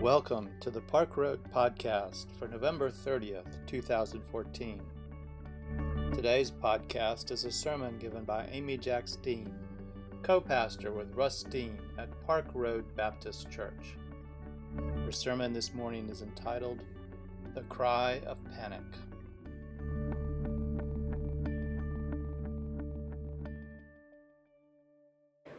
Welcome to the Park Road Podcast for November 30th, 2014. Today's podcast is a sermon given by Amy Jacks Dean, co pastor with Russ Dean at Park Road Baptist Church. Her sermon this morning is entitled The Cry of Panic.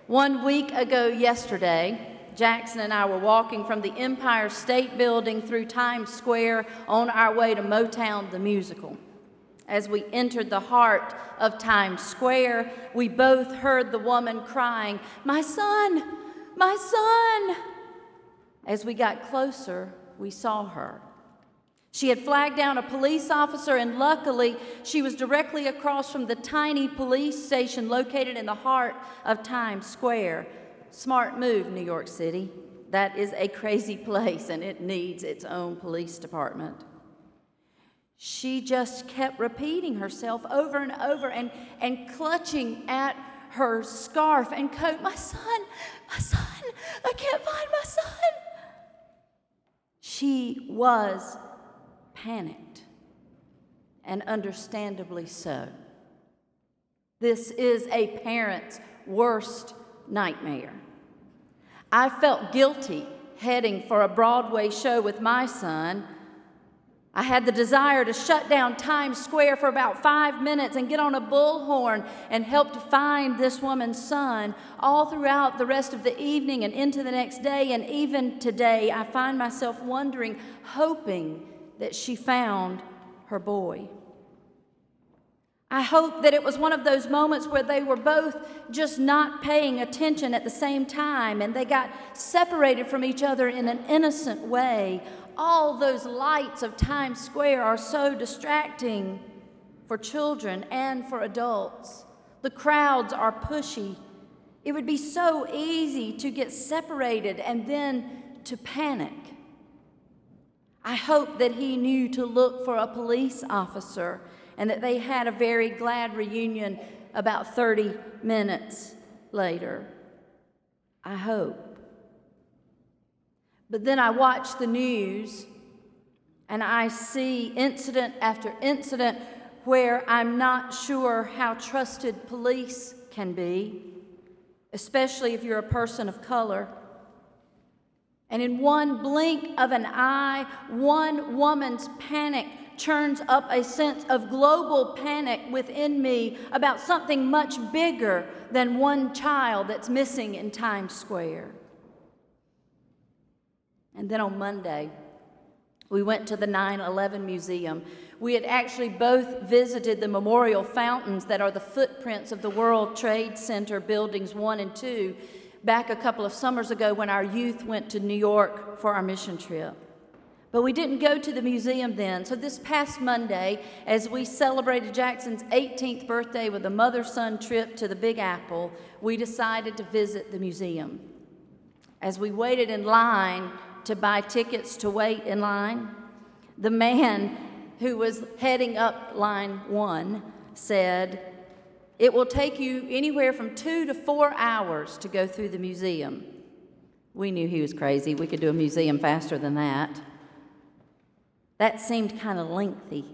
One week ago, yesterday, Jackson and I were walking from the Empire State Building through Times Square on our way to Motown the Musical. As we entered the heart of Times Square, we both heard the woman crying, My son! My son! As we got closer, we saw her. She had flagged down a police officer, and luckily, she was directly across from the tiny police station located in the heart of Times Square. Smart move, New York City. That is a crazy place and it needs its own police department. She just kept repeating herself over and over and, and clutching at her scarf and coat. My son, my son, I can't find my son. She was panicked, and understandably so. This is a parent's worst nightmare. I felt guilty heading for a Broadway show with my son. I had the desire to shut down Times Square for about five minutes and get on a bullhorn and help to find this woman's son. All throughout the rest of the evening and into the next day, and even today, I find myself wondering, hoping that she found her boy. I hope that it was one of those moments where they were both just not paying attention at the same time and they got separated from each other in an innocent way. All those lights of Times Square are so distracting for children and for adults. The crowds are pushy. It would be so easy to get separated and then to panic. I hope that he knew to look for a police officer and that they had a very glad reunion about 30 minutes later. I hope. But then I watch the news and I see incident after incident where I'm not sure how trusted police can be, especially if you're a person of color. And in one blink of an eye, one woman's panic churns up a sense of global panic within me about something much bigger than one child that's missing in Times Square. And then on Monday, we went to the 9 11 Museum. We had actually both visited the memorial fountains that are the footprints of the World Trade Center buildings one and two back a couple of summers ago when our youth went to New York for our mission trip. But we didn't go to the museum then. So this past Monday, as we celebrated Jackson's 18th birthday with a mother son trip to the Big Apple, we decided to visit the museum. As we waited in line to buy tickets to wait in line, the man who was heading up line one said, It will take you anywhere from two to four hours to go through the museum. We knew he was crazy. We could do a museum faster than that. That seemed kind of lengthy.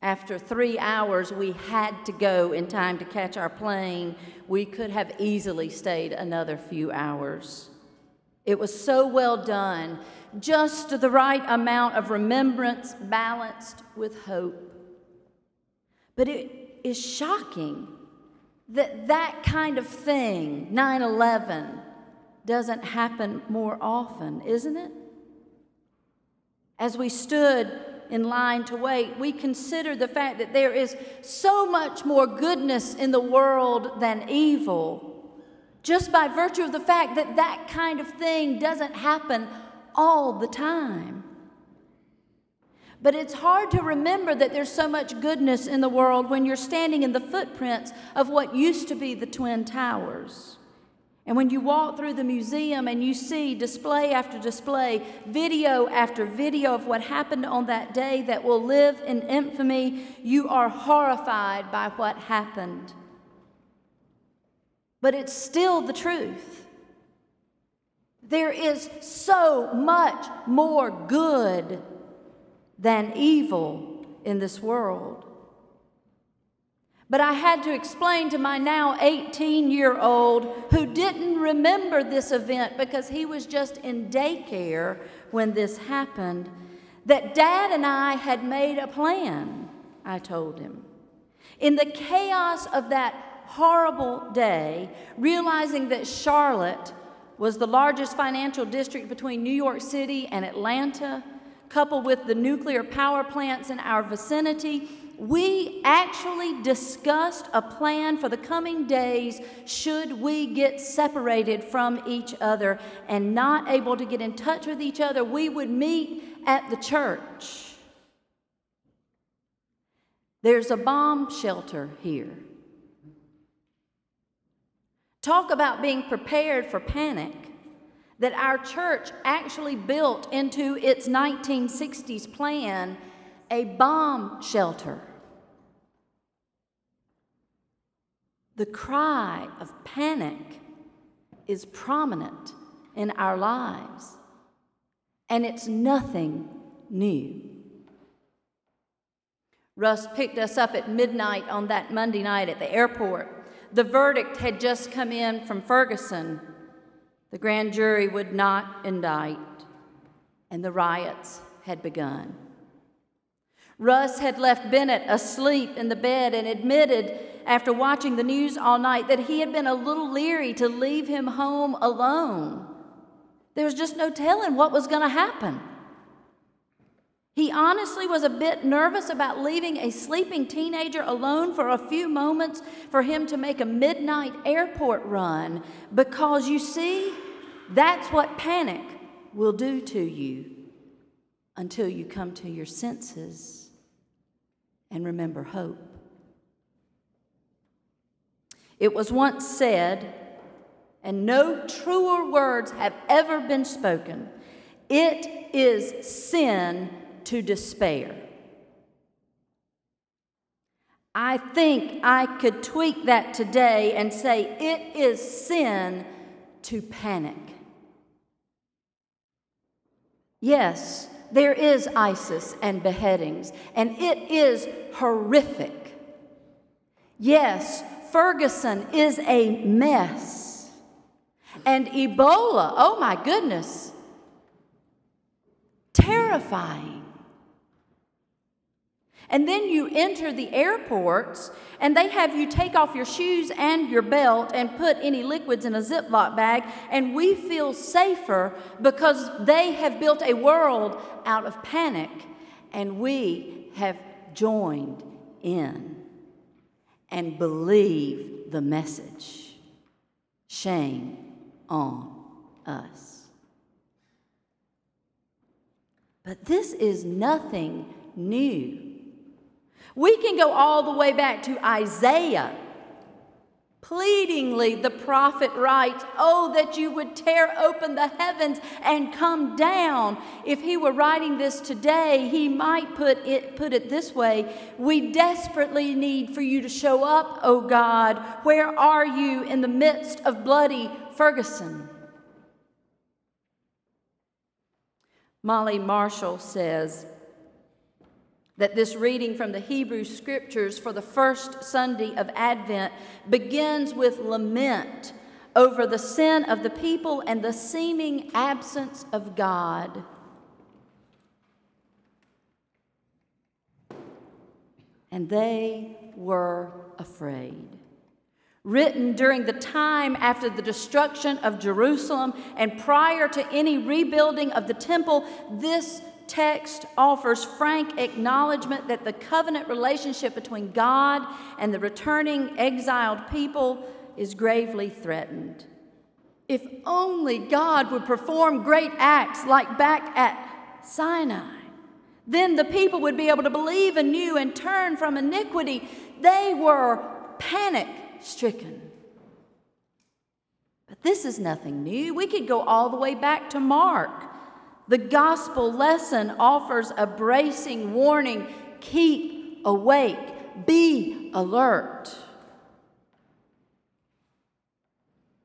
After three hours, we had to go in time to catch our plane. We could have easily stayed another few hours. It was so well done, just the right amount of remembrance balanced with hope. But it is shocking that that kind of thing, 9 11, doesn't happen more often, isn't it? As we stood in line to wait, we considered the fact that there is so much more goodness in the world than evil, just by virtue of the fact that that kind of thing doesn't happen all the time. But it's hard to remember that there's so much goodness in the world when you're standing in the footprints of what used to be the Twin Towers. And when you walk through the museum and you see display after display, video after video of what happened on that day that will live in infamy, you are horrified by what happened. But it's still the truth. There is so much more good than evil in this world. But I had to explain to my now 18 year old who didn't remember this event because he was just in daycare when this happened that dad and I had made a plan, I told him. In the chaos of that horrible day, realizing that Charlotte was the largest financial district between New York City and Atlanta, coupled with the nuclear power plants in our vicinity, we actually discussed a plan for the coming days should we get separated from each other and not able to get in touch with each other. We would meet at the church. There's a bomb shelter here. Talk about being prepared for panic that our church actually built into its 1960s plan a bomb shelter. The cry of panic is prominent in our lives, and it's nothing new. Russ picked us up at midnight on that Monday night at the airport. The verdict had just come in from Ferguson. The grand jury would not indict, and the riots had begun. Russ had left Bennett asleep in the bed and admitted after watching the news all night that he had been a little leery to leave him home alone. There was just no telling what was going to happen. He honestly was a bit nervous about leaving a sleeping teenager alone for a few moments for him to make a midnight airport run because you see, that's what panic will do to you until you come to your senses and remember hope. It was once said, and no truer words have ever been spoken it is sin to despair. I think I could tweak that today and say it is sin to panic. Yes, there is ISIS and beheadings, and it is horrific. Yes, Ferguson is a mess. And Ebola, oh my goodness, terrifying. And then you enter the airports and they have you take off your shoes and your belt and put any liquids in a Ziploc bag. And we feel safer because they have built a world out of panic and we have joined in and believe the message. Shame on us. But this is nothing new. We can go all the way back to Isaiah Pleadingly, the prophet writes, Oh, that you would tear open the heavens and come down. If he were writing this today, he might put it, put it this way We desperately need for you to show up, O God. Where are you in the midst of bloody Ferguson? Molly Marshall says, that this reading from the Hebrew Scriptures for the first Sunday of Advent begins with lament over the sin of the people and the seeming absence of God. And they were afraid. Written during the time after the destruction of Jerusalem and prior to any rebuilding of the temple, this text offers frank acknowledgement that the covenant relationship between God and the returning exiled people is gravely threatened. If only God would perform great acts like back at Sinai, then the people would be able to believe anew and turn from iniquity. They were panic stricken. But this is nothing new. We could go all the way back to Mark the gospel lesson offers a bracing warning keep awake, be alert.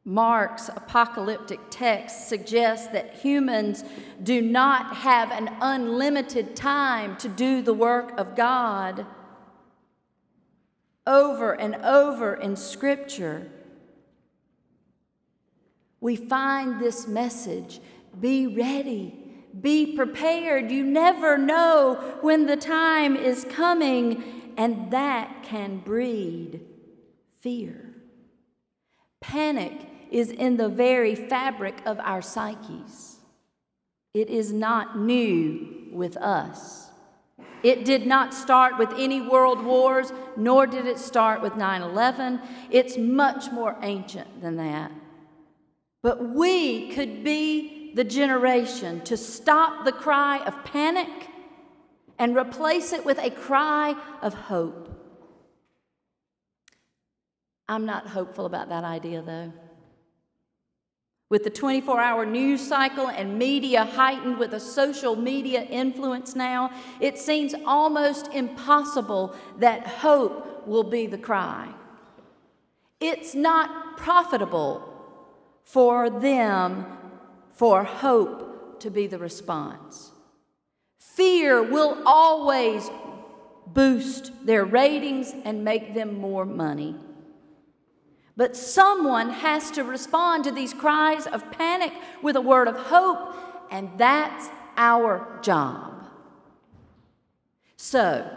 Mark's apocalyptic text suggests that humans do not have an unlimited time to do the work of God. Over and over in Scripture, we find this message be ready, be prepared. You never know when the time is coming, and that can breed fear. Panic is in the very fabric of our psyches. It is not new with us. It did not start with any world wars, nor did it start with 9 11. It's much more ancient than that. But we could be the generation to stop the cry of panic and replace it with a cry of hope. I'm not hopeful about that idea, though. With the 24 hour news cycle and media heightened with a social media influence now, it seems almost impossible that hope will be the cry. It's not profitable for them for hope to be the response. Fear will always boost their ratings and make them more money. But someone has to respond to these cries of panic with a word of hope, and that's our job. So,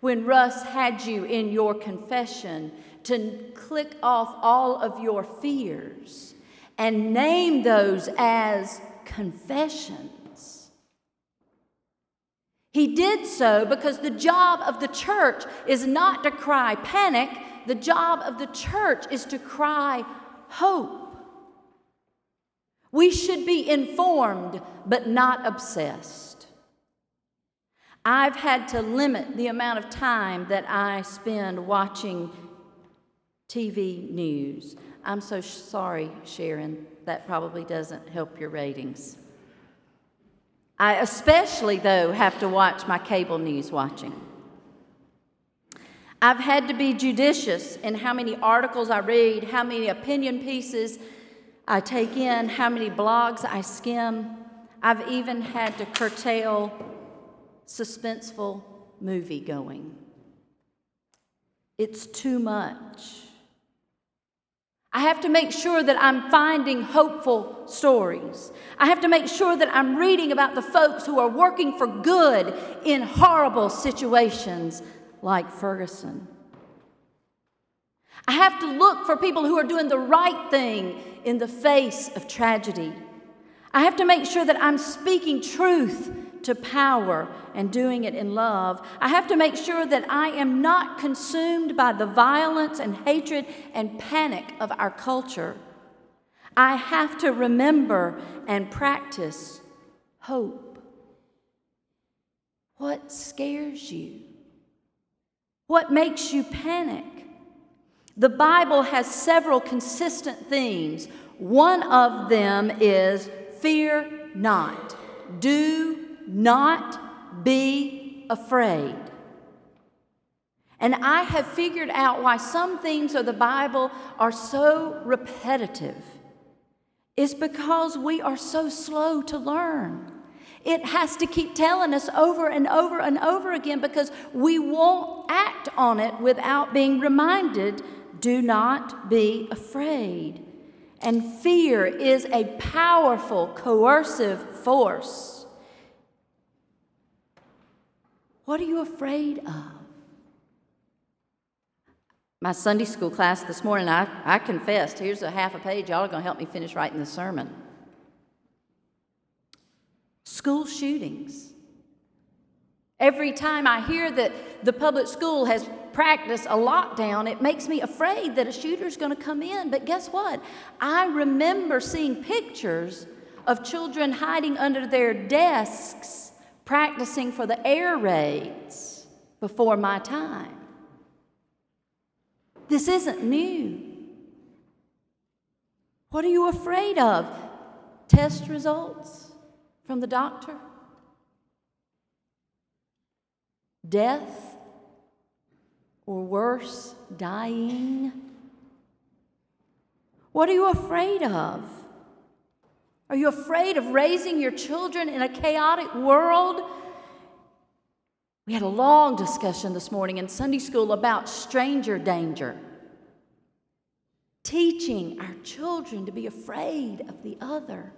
when Russ had you in your confession to click off all of your fears and name those as confessions, he did so because the job of the church is not to cry panic the job of the church is to cry hope. We should be informed, but not obsessed. I've had to limit the amount of time that I spend watching TV news. I'm so sorry, Sharon. That probably doesn't help your ratings. I especially, though, have to watch my cable news watching. I've had to be judicious in how many articles I read, how many opinion pieces I take in, how many blogs I skim. I've even had to curtail suspenseful movie going. It's too much. I have to make sure that I'm finding hopeful stories. I have to make sure that I'm reading about the folks who are working for good in horrible situations like Ferguson. I have to look for people who are doing the right thing in the face of tragedy. I have to make sure that I'm speaking truth to power and doing it in love. I have to make sure that I am not consumed by the violence and hatred and panic of our culture. I have to remember and practice hope. What scares you? What makes you panic? The Bible has several consistent themes. One of them is fear not. Do not be afraid. And I have figured out why some themes of the Bible are so repetitive. It's because we are so slow to learn. It has to keep telling us over and over and over again because we won't act on it without being reminded do not be afraid. And fear is a powerful, coercive force. What are you afraid of? My Sunday school class this morning, I, I confessed, here's a half a page. Y'all are going to help me finish writing the sermon school shootings. Every time I hear that the public school has practiced a lockdown, it makes me afraid that a shooter's going to come in. But guess what? I remember seeing pictures of children hiding under their desks practicing for the air raids before my time. This isn't new. What are you afraid of? Test results? from the doctor? Death, or worse, dying? What are you afraid of? Are you afraid of raising your children in a chaotic world? We had a long discussion this morning in Sunday school about stranger danger. Teaching our children to be afraid of the other.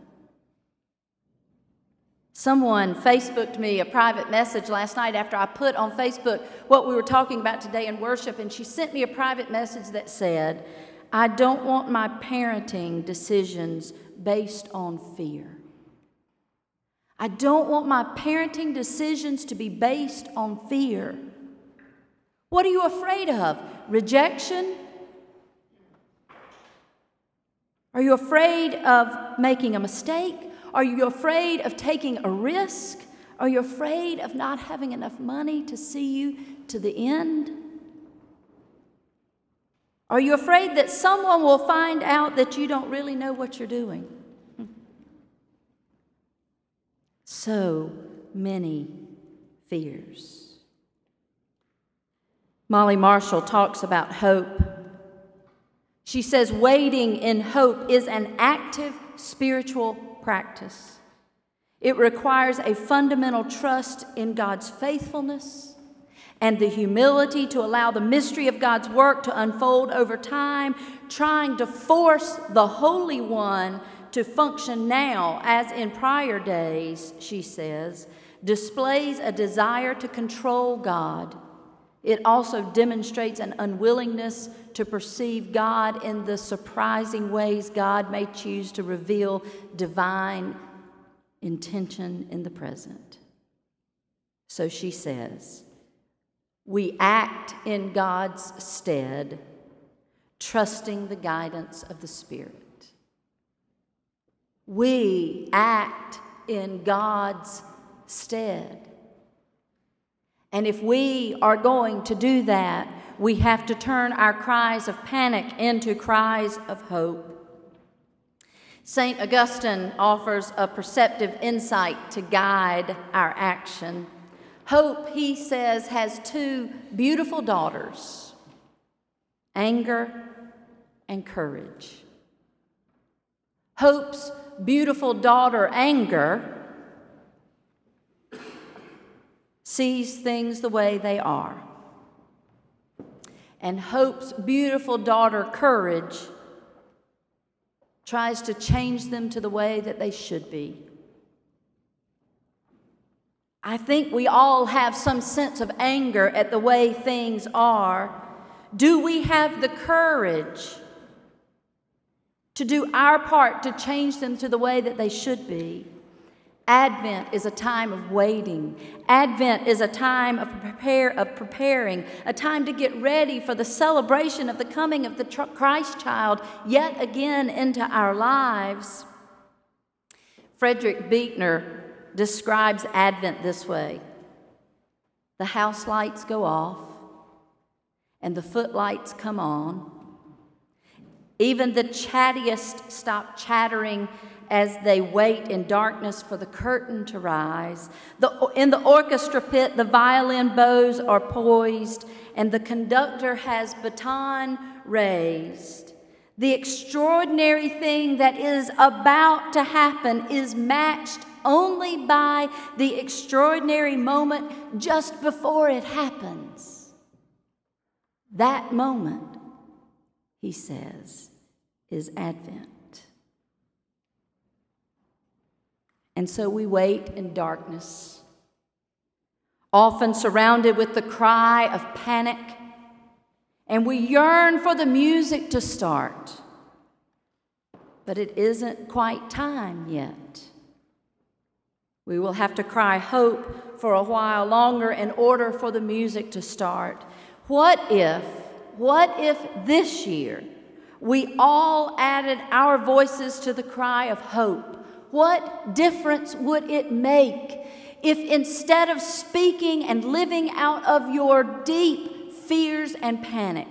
Someone Facebooked me a private message last night after I put on Facebook what we were talking about today in worship, and she sent me a private message that said, I don't want my parenting decisions based on fear. I don't want my parenting decisions to be based on fear. What are you afraid of? Rejection? Are you afraid of making a mistake? Are you afraid of taking a risk? Are you afraid of not having enough money to see you to the end? Are you afraid that someone will find out that you don't really know what you're doing? So many fears. Molly Marshall talks about hope. She says, waiting in hope is an active spiritual practice. It requires a fundamental trust in God's faithfulness and the humility to allow the mystery of God's work to unfold over time, trying to force the Holy One to function now as in prior days, she says, displays a desire to control God. It also demonstrates an unwillingness to perceive God in the surprising ways God may choose to reveal divine intention in the present. So she says, we act in God's stead, trusting the guidance of the Spirit. We act in God's stead. And if we are going to do that, we have to turn our cries of panic into cries of hope. St. Augustine offers a perceptive insight to guide our action. Hope, he says, has two beautiful daughters anger and courage. Hope's beautiful daughter, anger, sees things the way they are. And Hope's beautiful daughter, courage, tries to change them to the way that they should be. I think we all have some sense of anger at the way things are. Do we have the courage to do our part to change them to the way that they should be? Advent is a time of waiting. Advent is a time of prepare of preparing, a time to get ready for the celebration of the coming of the Christ child yet again into our lives. Frederick Buechner describes Advent this way the house lights go off, and the footlights come on. Even the chattiest stop chattering as they wait in darkness for the curtain to rise. The, in the orchestra pit, the violin bows are poised, and the conductor has baton raised. The extraordinary thing that is about to happen is matched only by the extraordinary moment just before it happens. That moment, he says, is Advent. And so we wait in darkness, often surrounded with the cry of panic, and we yearn for the music to start. But it isn't quite time yet. We will have to cry hope for a while longer in order for the music to start. What if, what if this year we all added our voices to the cry of hope? What difference would it make if instead of speaking and living out of your deep fears and panic,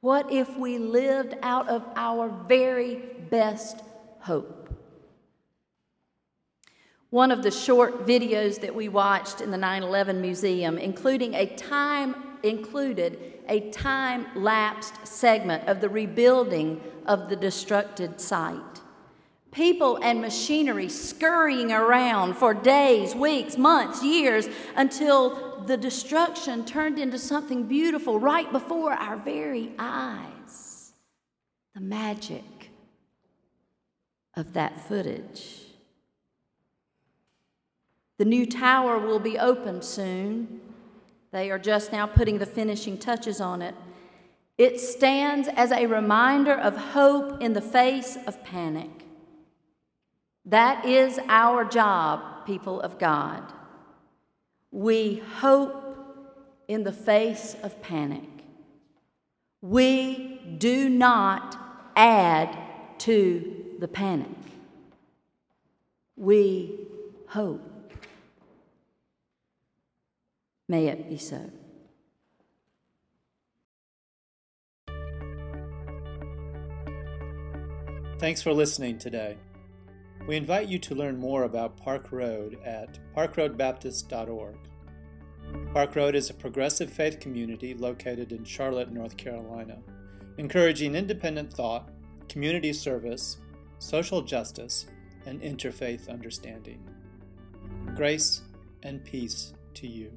what if we lived out of our very best hope? One of the short videos that we watched in the 9 11 Museum, including a time included a time lapsed segment of the rebuilding of the destructed site. People and machinery scurrying around for days, weeks, months, years until the destruction turned into something beautiful right before our very eyes. The magic of that footage. The new tower will be opened soon. They are just now putting the finishing touches on it. It stands as a reminder of hope in the face of panic. That is our job, people of God. We hope in the face of panic. We do not add to the panic. We hope. May it be so. Thanks for listening today. We invite you to learn more about Park Road at parkroadbaptist.org. Park Road is a progressive faith community located in Charlotte, North Carolina, encouraging independent thought, community service, social justice, and interfaith understanding. Grace and peace to you.